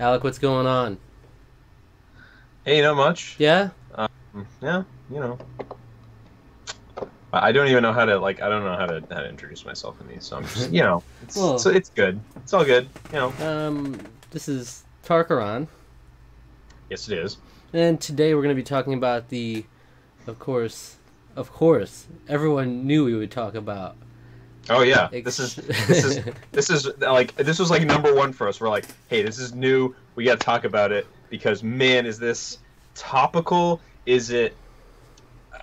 Alec, what's going on? Hey, not much. Yeah? Yeah, you know. I I don't even know how to like. I don't know how to how to introduce myself in these. So I'm just, you know, it's, Well- so it's good. It's all good. You know. Um, this is Tarkaron, Yes, it is. and today we're going to be talking about the, of course, of course, everyone knew we would talk about. Oh yeah. This is this is this is like this was like number one for us. We're like, hey, this is new. We got to talk about it because man, is this topical? Is it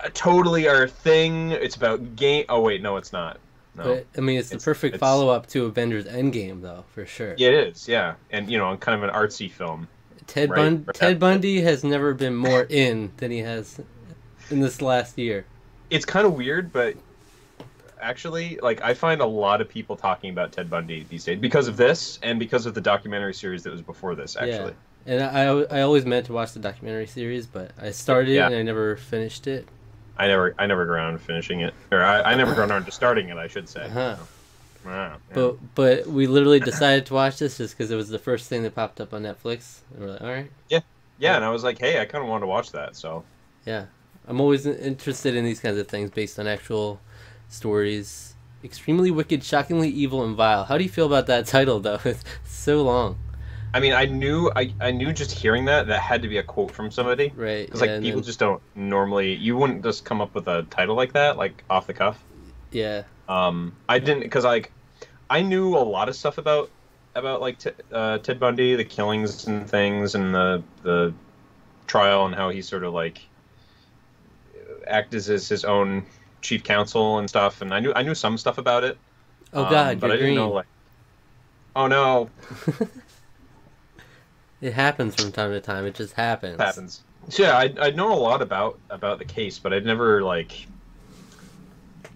uh, totally our thing? It's about game. Oh wait, no, it's not. No. But I mean, it's the perfect it's- follow up to Avengers Endgame, though, for sure. yeah, it is. Yeah, and you know, kind of an artsy film. Ted Right, Bun- right. Ted Bundy has never been more in than he has in this last year. it's kind of weird, but actually, like I find a lot of people talking about Ted Bundy these days because of this and because of the documentary series that was before this. Actually, And I, I always meant to watch the documentary series, but I started Yeah. it and I never finished it. I never, I never got around to finishing it, or I, I never got around to starting it. I should say. Uh-huh. Wow, yeah. But but we literally decided to watch this just because it was the first thing that popped up on Netflix, and we're like, all right, yeah, yeah, and I was like, hey, I kind of wanted to watch that. So yeah. I'm always interested in these kinds of things based on actual stories. Extremely wicked, shockingly evil, and vile. How do you feel about that title, though? It's so long, I mean, I knew, I, I knew just hearing that that had to be a quote from somebody. right? Because like yeah, and people then- just don't normally, you wouldn't just come up with a title like that, like off the cuff. yeah, Um, I didn't because like I knew a lot of stuff about about like T- uh, Ted Bundy, the killings and things, and the the trial and how he sort of like acted as his own chief counsel and stuff. And I knew I knew some stuff about it. Oh um, God, but you're I didn't green. know like. Oh no, It happens from time to time. It just happens. it happens. So, yeah, I I know a lot about about the case, but I'd never like.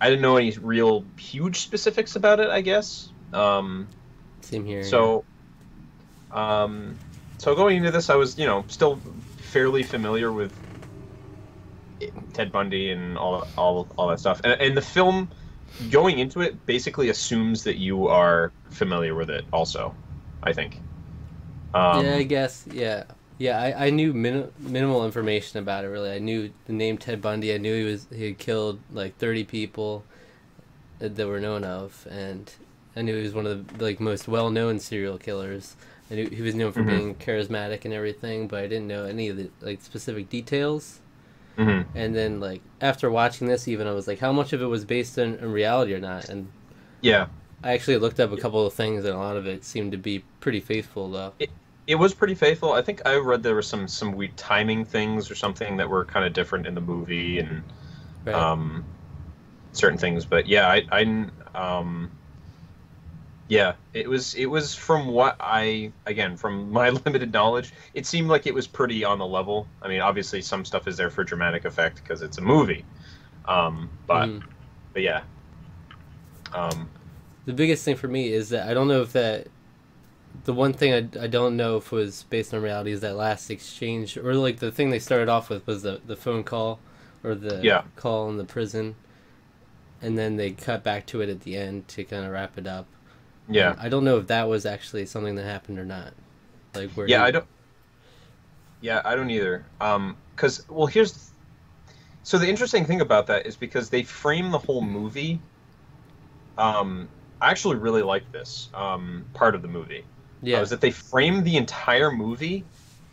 I didn't know any real huge specifics about it. I guess. Um, Same here. So, um, so going into this, I was, you know, still fairly familiar with Ted Bundy and all, all, all that stuff. And, and the film, going into it, basically assumes that you are familiar with it. Also, I think. Um, yeah, I guess. Yeah, yeah. I, I knew min- minimal information about it. Really, I knew the name Ted Bundy. I knew he was he had killed like thirty people that, that were known of, and I knew he was one of the like most well known serial killers. I knew he was known for Mhm. being charismatic and everything, but I didn't know any of the like specific details. Mhm. And then like after watching this, even I was like, how much of it was based in, in reality or not? And Yeah, I actually looked up a couple of things, and a lot of it seemed to be pretty faithful, though. it was pretty faithful. I think I read there were some some weird timing things or something that were kind of different in the movie and. Right. um, certain things. But yeah, I, I um, yeah, it was it was from what I again from my limited knowledge, it seemed like it was pretty on the level. I mean, obviously some stuff is there for dramatic effect because it's a movie, um, but Mhm. but yeah, um, The biggest thing for me is that I don't know if that. The one thing I, I don't know if was based on reality is that last exchange, or like the thing they started off with was the, the phone call, or the Yeah. call in the prison, and then they cut back to it at the end to kind of wrap it up. Yeah, I don't know if that was actually something that happened or not. Like where yeah. I don't. Yeah, I don't either. Um, because well, here's. So the interesting thing about that is because they frame the whole movie. Um, I actually really like this um, part of the movie. yeah uh, is that they frame the entire movie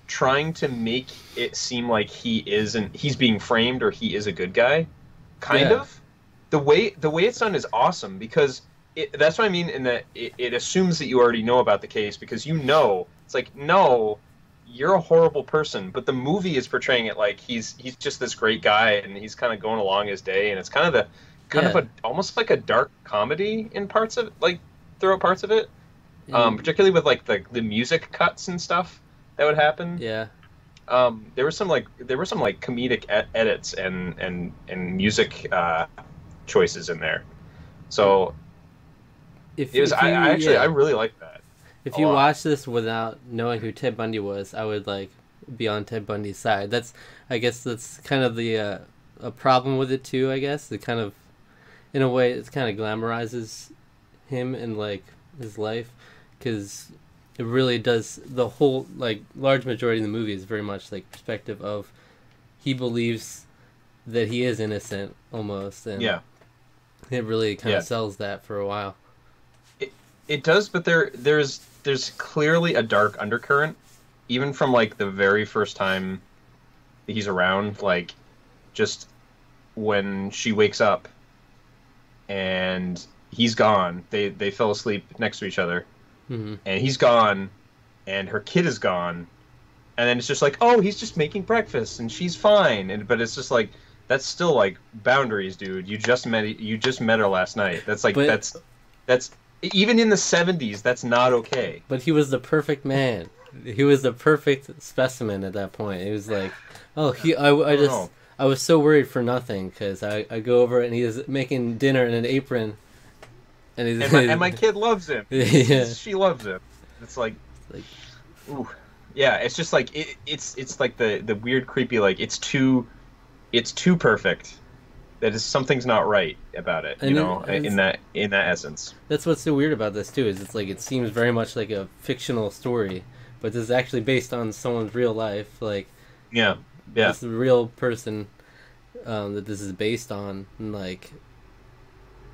trying to make it seem like he isn't he's being framed or he is a good guy kind Yeah. of the way the way it's done is awesome because it, that's what i mean in that it, it assumes that you already know about the case because you know it's like no you're a horrible person but the movie is portraying it like he's he's just this great guy and he's kind of going along his day and it's kind of the kind Yeah. of a almost like a dark comedy in parts of like throughout parts of it um, particularly with like the the music cuts and stuff that would happen. yeah Um, there were some like there were some like comedic ed- edits and and and music uh, choices in there. So if it was. if I, you- I actually yeah. I really like that. If you lot. watch this without knowing who Ted Bundy was, I would like be on Ted Bundy's side. That's, I guess, that's kind of the uh, a problem with it too. I guess it kind of, in a way, it kind of glamorizes him and like his life, because it really does the whole like large majority of the movie is very much like perspective of he believes that he is innocent almost and Yeah. it really kind Yeah. of sells that for a while It does, but there there's there's clearly a dark undercurrent, even from like the very first time that he's around. Like, just when she wakes up and he's gone. They they fell asleep next to each other, hmm and he's gone, and her kid is gone, and then it's just like, oh, he's just making breakfast and she's fine. And but it's just like that's still like boundaries, dude. You just met you just met her last night. That's like But- that's that's even in the 70s that's not okay. but he was the perfect man he was the perfect specimen at that point it was like oh he i, I just i was so worried for nothing because I, I go over and he is making dinner in an apron and he's And my, and my kid loves him. yeah She loves him. It's like Like- ooh. Yeah, it's just like it, it's it's like the the weird creepy like it's too it's too perfect. That is something's not right about it, And you know, it's- in that in that essence. That's what's so weird about this too. Is it's like it seems very much like a fictional story, but this is actually based on someone's real life. Like Yeah. Yeah. this is a real person um, that this is based on, and like,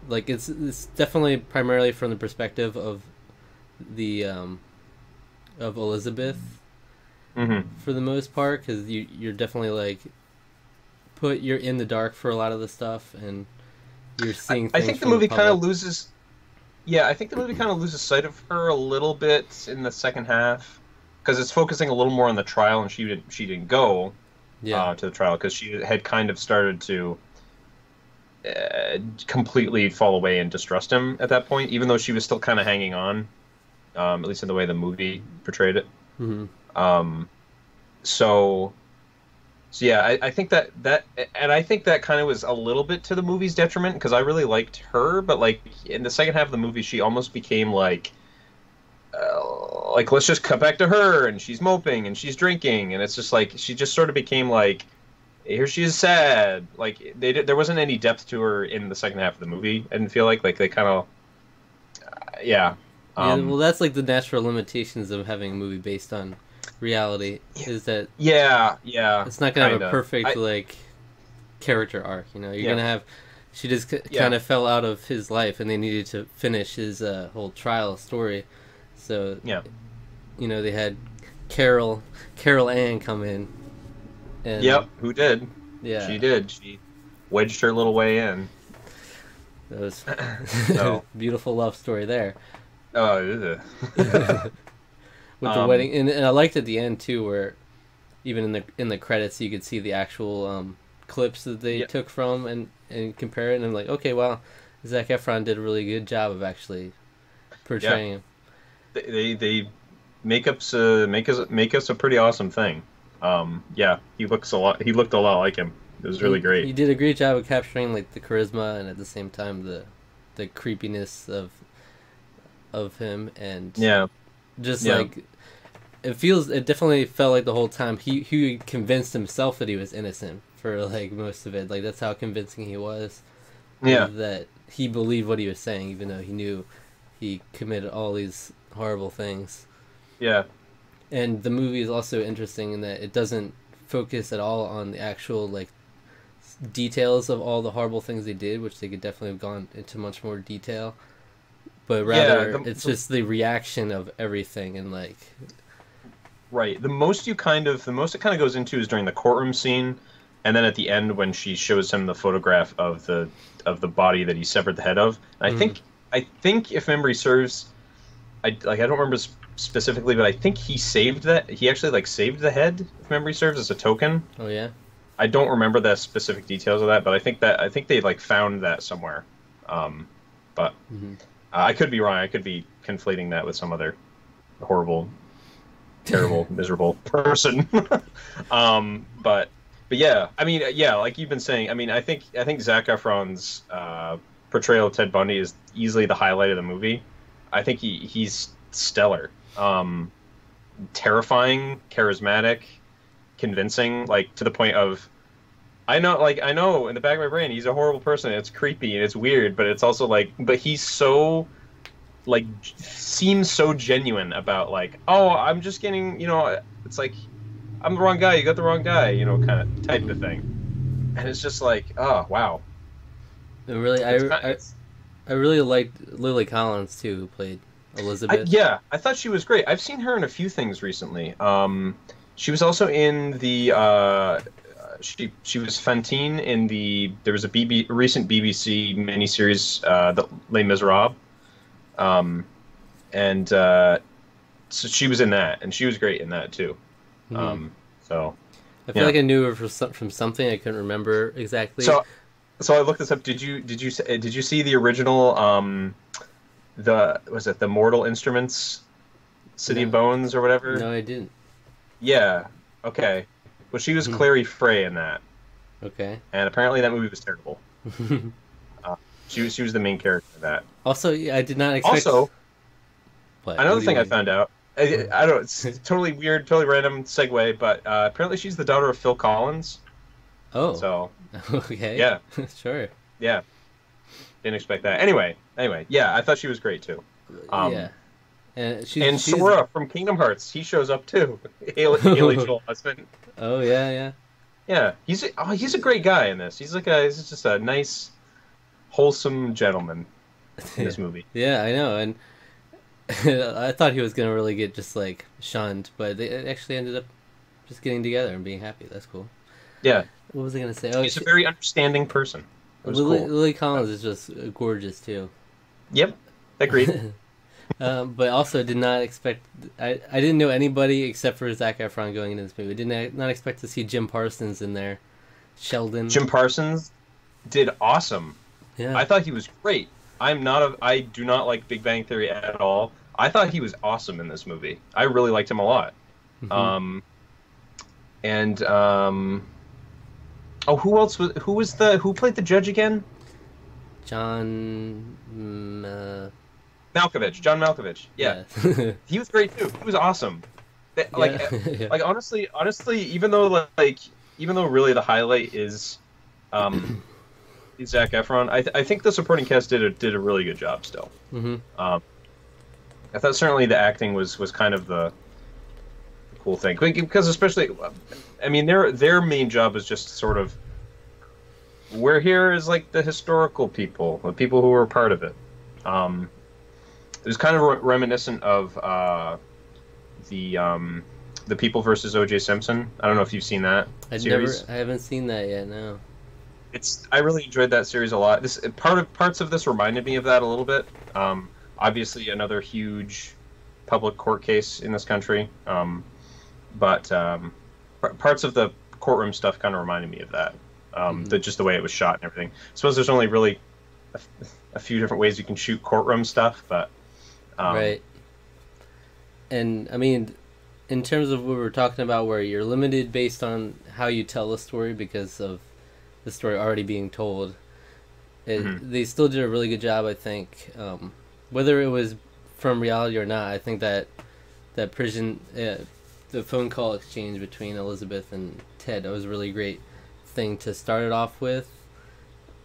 like it's it's definitely primarily from the perspective of the um, of Elizabeth Mhm. for the most part, because you you're definitely like put you're in the dark for a lot of the stuff, and you're seeing. I things think the movie kind of loses. Yeah, I think the movie kind of loses sight of her a little bit in the second half because it's focusing a little more on the trial, and she didn't she didn't go yeah. uh, to the trial because she had kind of started to uh, completely fall away and distrust him at that point, even though she was still kind of hanging on, um, at least in the way the movie portrayed it. hmm Um, so, so yeah, I, I think that that, and I think that kind of was a little bit to the movie's detriment because I really liked her, but like in the second half of the movie, she almost became like, uh, like let's just cut back to her, and she's moping and she's drinking, and it's just like she just sort of became like, here she is sad. Like they there wasn't any depth to her in the second half of the movie. I didn't feel like like they kind of, uh, yeah. Yeah, Um, well, that's like the natural limitations of having a movie based on reality is that yeah, yeah. it's not gonna have a perfect I- like character arc. You know, you're Yeah. gonna have she just c- Yeah. kind of fell out of his life, and they needed to finish his uh, whole trial story. So Yeah. you know they had Carol Carol Ann come in. And, Yep, who did? Yeah. She did. She wedged her little way in. That was So- beautiful love story there. Oh, with the Um, wedding and, and I liked at the end too where even in the in the credits you could see the actual um, clips that they Yeah. took from and and compare it and I'm like okay well Zac Efron did a really good job of actually portraying him they they, they make us uh, make us make us a pretty awesome thing. Um, yeah, he looks a lot. He looked a lot like him. It was really he, great. he did a great job of capturing like the charisma and at the same time the the creepiness of of him and yeah, just Yeah. like it feels it definitely felt like the whole time he he convinced himself that he was innocent for like most of it. Like that's how convincing he was yeah, that he believed what he was saying even though he knew he committed all these horrible things. Yeah, and the movie is also interesting in that it doesn't focus at all on the actual like details of all the horrible things they did which they could definitely have gone into much more detail but Yeah, rather the- it's just the reaction of everything and like right. The most you kind of the most it kind of goes into is during the courtroom scene, and then at the end when she shows him the photograph of the of the body that he severed the head of. And I Mhm. think I think if memory serves, I like I don't remember specifically, but I think he saved that. He actually like saved the head. If memory serves, as a token. oh yeah I don't remember the specific details of that, but I think that I think they like found that somewhere. Um, but hmm uh, I could be wrong. I could be conflating that with some other horrible, terrible, miserable person. um, but but yeah, I mean, yeah, like you've been saying. I mean, I think I think Zac Efron's uh, portrayal of Ted Bundy is easily the highlight of the movie. I think he he's stellar, um, terrifying, charismatic, convincing, like to the point of. I know, like I know in the back of my brain, he's a horrible person. It's creepy and it's weird, but it's also like, but he's so like seems so genuine about like, oh, I'm just getting, you know, it's like I'm the wrong guy, you got the wrong guy, you know, kind of type of thing. And it's just like, oh wow. And really, I, kind- I, I really liked Lily Collins too, who played I, Elizabeth. yeah, I thought she was great. I've seen her in a few things recently. Um, she was also in the uh, she she was Fantine in the there was a BB recent BBC miniseries uh, the Les Miserables, um, and uh, so she was in that, and she was great in that too. Mhm. Um, so I feel yeah. like I knew her from, from something I couldn't remember exactly. so so I looked this up. Did you did you did you see the original um, the was it the Mortal Instruments City of No. Bones or whatever? no, I didn't. Yeah. Okay. Well, she was Hmm. Clary Fray in that, Okay. and apparently that movie was terrible. She was she was the main character in that. also, I did not expect. Also, What? another thing I found out. I, I don't. know, It's totally weird, totally random segue, but uh, apparently she's the daughter of Phil Collins. Oh. So okay. Yeah. sure. yeah, didn't expect that. Anyway, anyway, yeah, I thought she was great too. Um, yeah. And she's, and she's- Sora from Kingdom Hearts, he shows up too. Haley, Haley Joel Osment. Oh yeah, yeah. Yeah, he's a, oh, he's a great guy in this. He's like a he's just a nice, wholesome gentleman in this movie. Yeah, I know, and I thought he was gonna really get just like shunned, but they actually ended up just getting together and being happy. That's cool. Yeah, What was I gonna say? Oh, he's a very understanding person. Lily, cool. Lily Collins is just gorgeous too. Yep, agreed. um, but also did not expect. I, I didn't know anybody except for Zac Efron going into this movie. Did not expect to see Jim Parsons in there. Sheldon. Jim Parsons did awesome. Yeah. I thought he was great. I'm not a I do not like Big Bang Theory at all. I thought he was awesome in this movie. I really liked him a lot. Mhm. Um, and um, oh, who else was who was the who played the judge again? John. mm, uh, Malkovich, John Malkovich. Yeah, yeah. he was great too. He was awesome. That- Like, Yeah. like honestly, honestly, even though like, even though really the highlight is, um, is Zac Efron, I, th- I think the supporting cast did a did a really good job still. Mhm. Um, I thought certainly the acting was was kind of the, the cool thing because especially, I mean their their main job is just sort of. We're here as like the historical people, the people who were part of it. Um, it was kind of re- reminiscent of uh, the um, the People versus O.J. Simpson. I don't know if you've seen that I'd series. never. I haven't seen that yet. No. It's I really enjoyed that series a lot. This part of parts of this reminded me of that a little bit. Um, obviously, another huge public court case in this country, um, but um, par- parts of the courtroom stuff kind of reminded me of that. Um, Mhm. the, just the way it was shot and everything. I suppose there's only really a, a few different ways you can shoot courtroom stuff, but um, right. And I mean, in terms of what we're talking about, where you're limited based on how you tell a story because of the story already being told, it, Mhm. they still did a really good job. I think, um, whether it was from reality or not, I think that that prison, uh, the phone call exchange between Elizabeth and Ted, that was a really great thing to start it off with.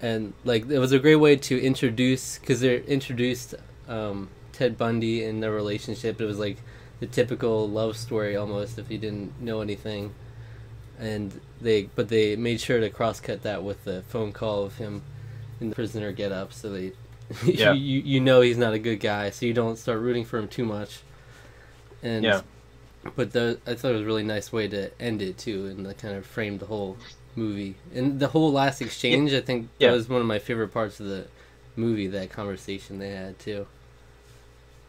And like it was a great way to introduce because they're introduced um, Ted Bundy and their relationship. It was like the typical love story almost if you didn't know anything. And they but they made sure to cross cut that with the phone call of him in the prisoner get up so they Yeah. you, you know he's not a good guy so you don't start rooting for him too much. And Yeah. but the, I thought it was a really nice way to end it too, and kind of framed the whole movie. And the whole last exchange, I think Yeah. that was one of my favorite parts of the movie. That conversation they had too.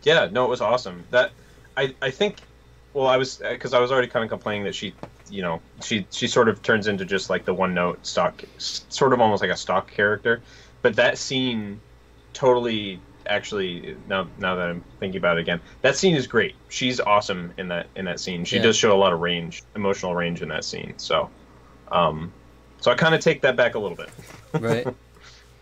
Yeah, no, it was awesome. That I I think. Well, I was because I was already kind of complaining that she, you know, she she sort of turns into just like the one note stock, sort of almost like a stock character. But that scene, totally actually now now that I'm thinking about it again, that scene is great. She's awesome in that in that scene. She Yeah. does show a lot of range, emotional range in that scene. So, um, so I kind of take that back a little bit. Right.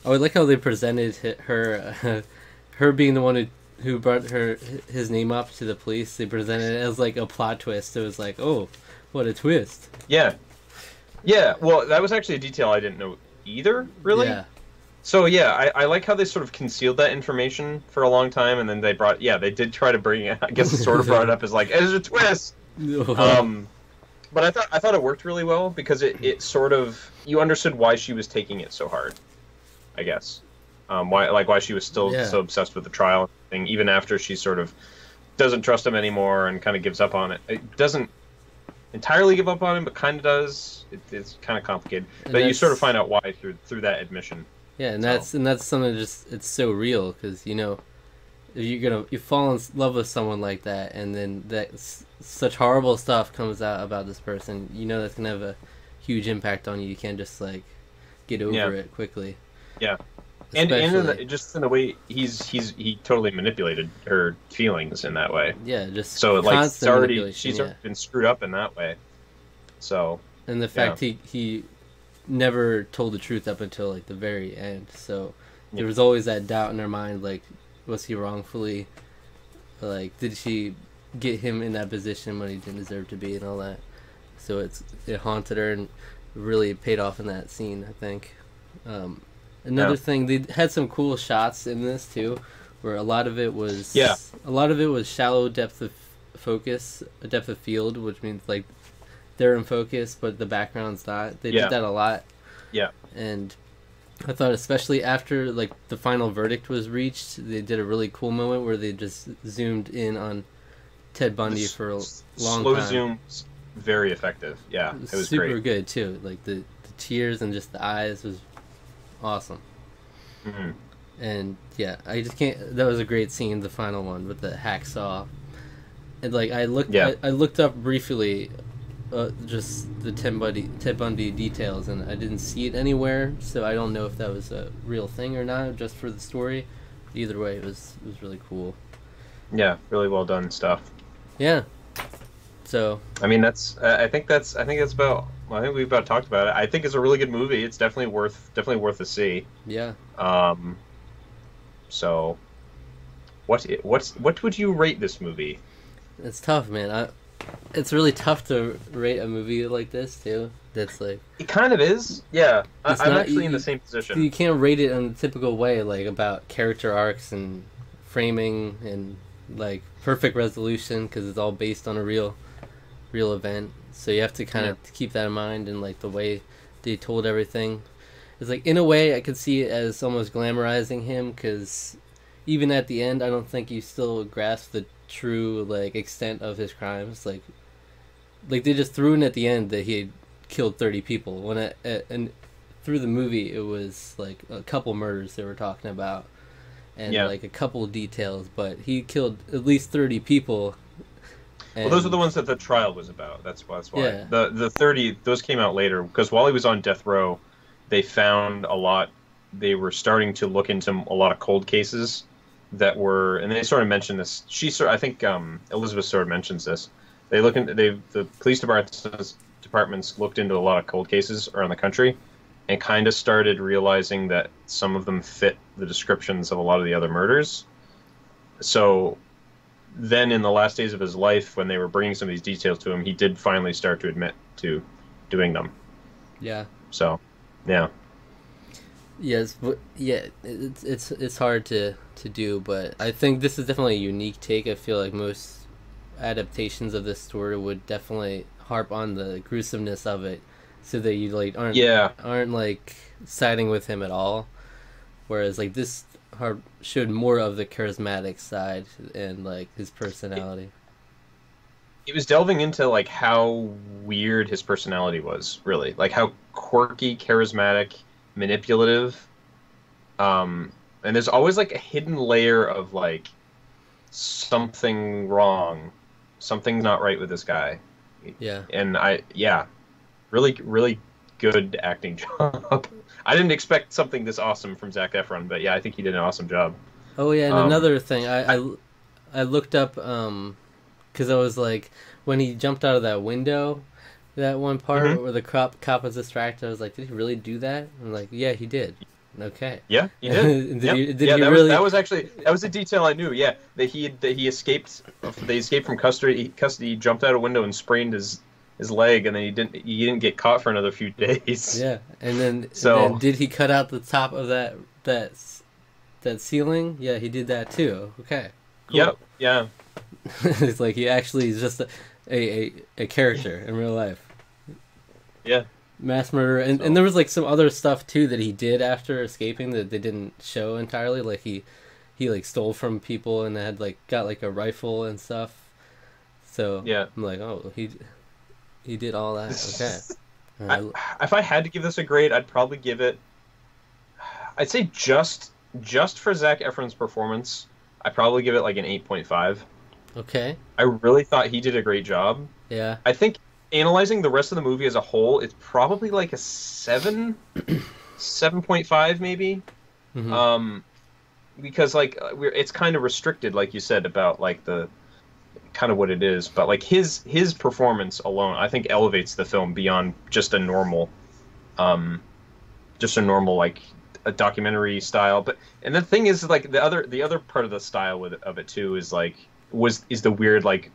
oh, I like how they presented her, uh, her being the one who who brought her his name up to the police. They presented it as like a plot twist. It was like, oh, what a twist. Yeah, yeah. Well, that was actually a detail I didn't know either. Really. Yeah. So yeah, I, I like how they sort of concealed that information for a long time, and then they brought yeah they did try to bring it. I guess sort of brought it up as like as a twist. Um, but I thought I thought it worked really well because it, it sort of you understood why she was taking it so hard. I guess um, why like why she was still Yeah. so obsessed with the trial thing even after she sort of doesn't trust him anymore and kind of gives up on it. It doesn't entirely give up on him, but kind of does. It, it's kind of complicated, And but you sort of find out why through through that admission. Yeah, and So- that's and that's something that just it's so real because you know if you're gonna you fall in love with someone like that and then that such horrible stuff comes out about this person, you know that's gonna have a huge impact on you. You can't just like get over Yeah. it quickly. Yeah. And, and in the, just in the way he's he's he totally manipulated her feelings in that way. yeah, just So like it's already she's yeah. already been screwed up in that way. So and the fact he he never told the truth up until like the very end so Yeah. there was always that doubt in her mind like was he wrongfully like did she get him in that position when he didn't deserve to be and all that so it's it haunted her and really paid off in that scene i think um, another Yeah. thing they had some cool shots in this too where a lot of it was Yeah. a lot of it was shallow depth of focus depth of field which means like they're in focus but the background's not they Yeah. did that a lot Yeah. and i thought especially after like the final verdict was reached they did a really cool moment where they just zoomed in on ted bundy s- for a s- long time. slow time zooms, very effective. Yeah, it was super great. good too like the, the tears and just the eyes was awesome Mhm. and yeah i just can't that was a great scene the final one with the hacksaw and like i looked Yeah. I, I looked up briefly uh, just the ted bundy ted bundy details and i didn't see it anywhere so i don't know if that was a real thing or not just for the story either way it was it was really cool Yeah, really well done stuff. yeah so I mean, that's. Uh, I think that's. I think that's about. Well, I think we've about talked about it. I think it's a really good movie. It's definitely worth. Definitely worth a see. yeah Um. So, what? What's what would you rate this movie? it's tough man I, it's really tough to rate a movie like this too that's like It kind of is. Yeah, I, I'm not- actually in the same position. you can't rate it in the typical way like about character arcs and framing and like perfect resolution because it's all based on a real real event. So you have to kind of keep that in mind and like the way they told everything. It's like in a way i could see it as almost glamorizing him because even at the end i don't think you still grasp the true like extent of his crimes. Like like they just threw in at the end that he had killed 30 people. When it, and through the movie it was like a couple murders they were talking about and Yeah. like a couple details but he killed at least 30 people well, those are the ones that the trial was about. That's why. That's why. Yeah. The the thirty those came out later because while he was on death row, they found a lot. They were starting to look into a lot of cold cases that were, and they sort of mentioned this. She sort, I think, um, Elizabeth sort of mentions this. They look into they the police departments departments looked into a lot of cold cases around the country, and kind of started realizing that some of them fit the descriptions of a lot of the other murders. So then in the last days of his life when they were bringing some of these details to him he did finally start to admit to doing them yeah so yeah Yes, but yeah, it's it's it's hard to to do, but I think this is definitely a unique take. I feel like most adaptations of this story would definitely harp on the gruesomeness of it, so that you like aren't yeah aren't like siding with him at all. Whereas like this har showed more of the charismatic side and like his personality. it was delving into like how weird his personality was really. Like how quirky charismatic manipulative. Um and there's always like a hidden layer of like something wrong. Something's not right with this guy. Yeah, and I yeah, really really good acting job. I didn't expect something this awesome from Zac Efron, but yeah, I think he did an awesome job. Oh yeah, and Um, another thing, I, I I looked up um, because I was like, when he jumped out of that window, that one part Mhm. where the cop cop was distracted, I was like, did he really do that? I'm like, yeah, he did. Okay. Yeah, he did. Did Yep. he- did yeah, he that, really- was, that was actually that was a detail I knew. Yeah, that he that he escaped. They escaped from custody. Custody. He jumped out of a window and sprained his his leg, and then he didn't. He didn't get caught for another few days. Yeah, and then So- then did he cut out the top of that that that ceiling. Yeah, he did that too. Okay. Cool. Yep. Yeah. it's like he actually is just a, a, a, a character in real life. Yeah. Mass murder, and, So- and there was like some other stuff too that he did after escaping that they didn't show entirely. Like he he like stole from people and had like got like a rifle and stuff. So Yeah. I'm like, oh, he he did all that. Okay. I, if I had to give this a grade, I'd probably give it. I'd say just just for Zac Efron's performance, I'd probably give it like an eight point five. okay. I really thought he did a great job. Yeah. I think analyzing the rest of the movie as a whole, it's probably like a seven, seven point five maybe. Mhm. Um, because like we're it's kind of restricted, like you said about like the kind of what it is, but like his his performance alone, I think elevates the film beyond just a normal, um, just a normal like a documentary style. But and the thing is like the other the other part of the style with of it too is like was is the weird like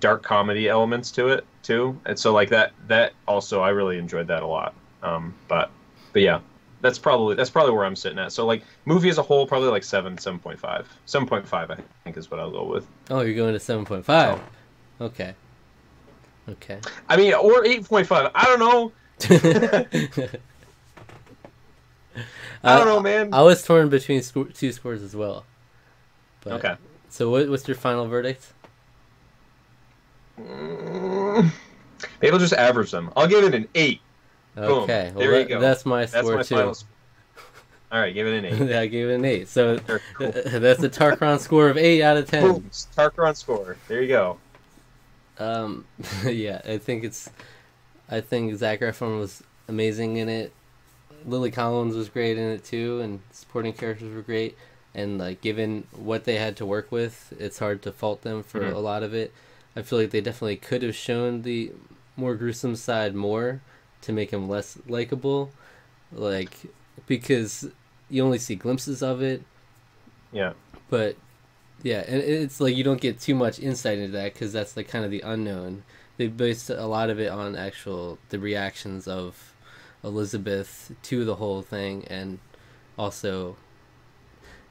dark comedy elements to it too, and so like that that also I really enjoyed that a lot. Um, but but yeah, that's probably that's probably where I'm sitting at. So like movie as a whole, probably like seven, seven point five, seven point five. I think is what I'll go with. Oh, you're going to seven point five. Okay. Okay. I mean, or eight point five. I don't know. I don't know, man. I was torn between sco- two scores as well. But, Okay. So what, what's your final verdict? Mm, Maybe I'll just average them. I'll give it an eight. Boom. Okay. Well, There you that- go. That's my That's score my too. final. score. All right, give it an eight. I gave it an eight. So cool. that's a Tarkron score of eight out of ten. Boom. Tarkaron score. There you go. Um, yeah, I think it's. I think Zac Efron was amazing in it. Lily Collins was great in it too, and supporting characters were great. And like, given what they had to work with, it's hard to fault them for Mhm. a lot of it. I feel like they definitely could have shown the more gruesome side more to make him less likable, like because you only see glimpses of it Yeah. but yeah and it's like you don't get too much insight into that because that's like kind of the unknown they based a lot of it on actual the reactions of elizabeth to the whole thing and also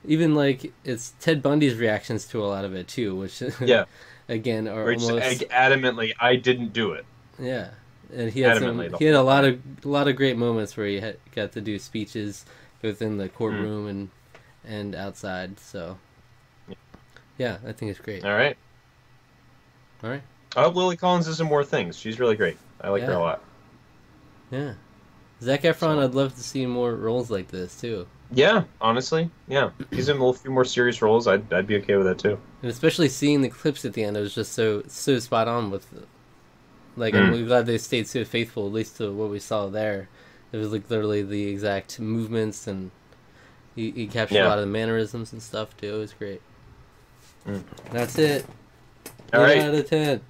even like it's ted bundy's reactions to a lot of it too which Yeah. again are it's almost adamantly, I didn't do it. yeah and he had some, he had a lot of a lot of great moments where he had, got to do speeches within the courtroom and and outside so Yeah. yeah i think it's great All right. all right I hope Lily Collins does some more things. She's really great. I like her a lot. Yeah. Zac Efron, So- I'd love to see more roles like this too. Yeah, honestly, yeah. He's in a little few more serious roles. I'd, I'd be okay with that too. And especially seeing the clips at the end, it was just so so spot on with like Mm. I'm glad they stayed so faithful, at least to what we saw there. It was like literally the exact movements and he, he captured Yeah. a lot of the mannerisms and stuff too. It was great. Mm. That's it. All right. out of ten.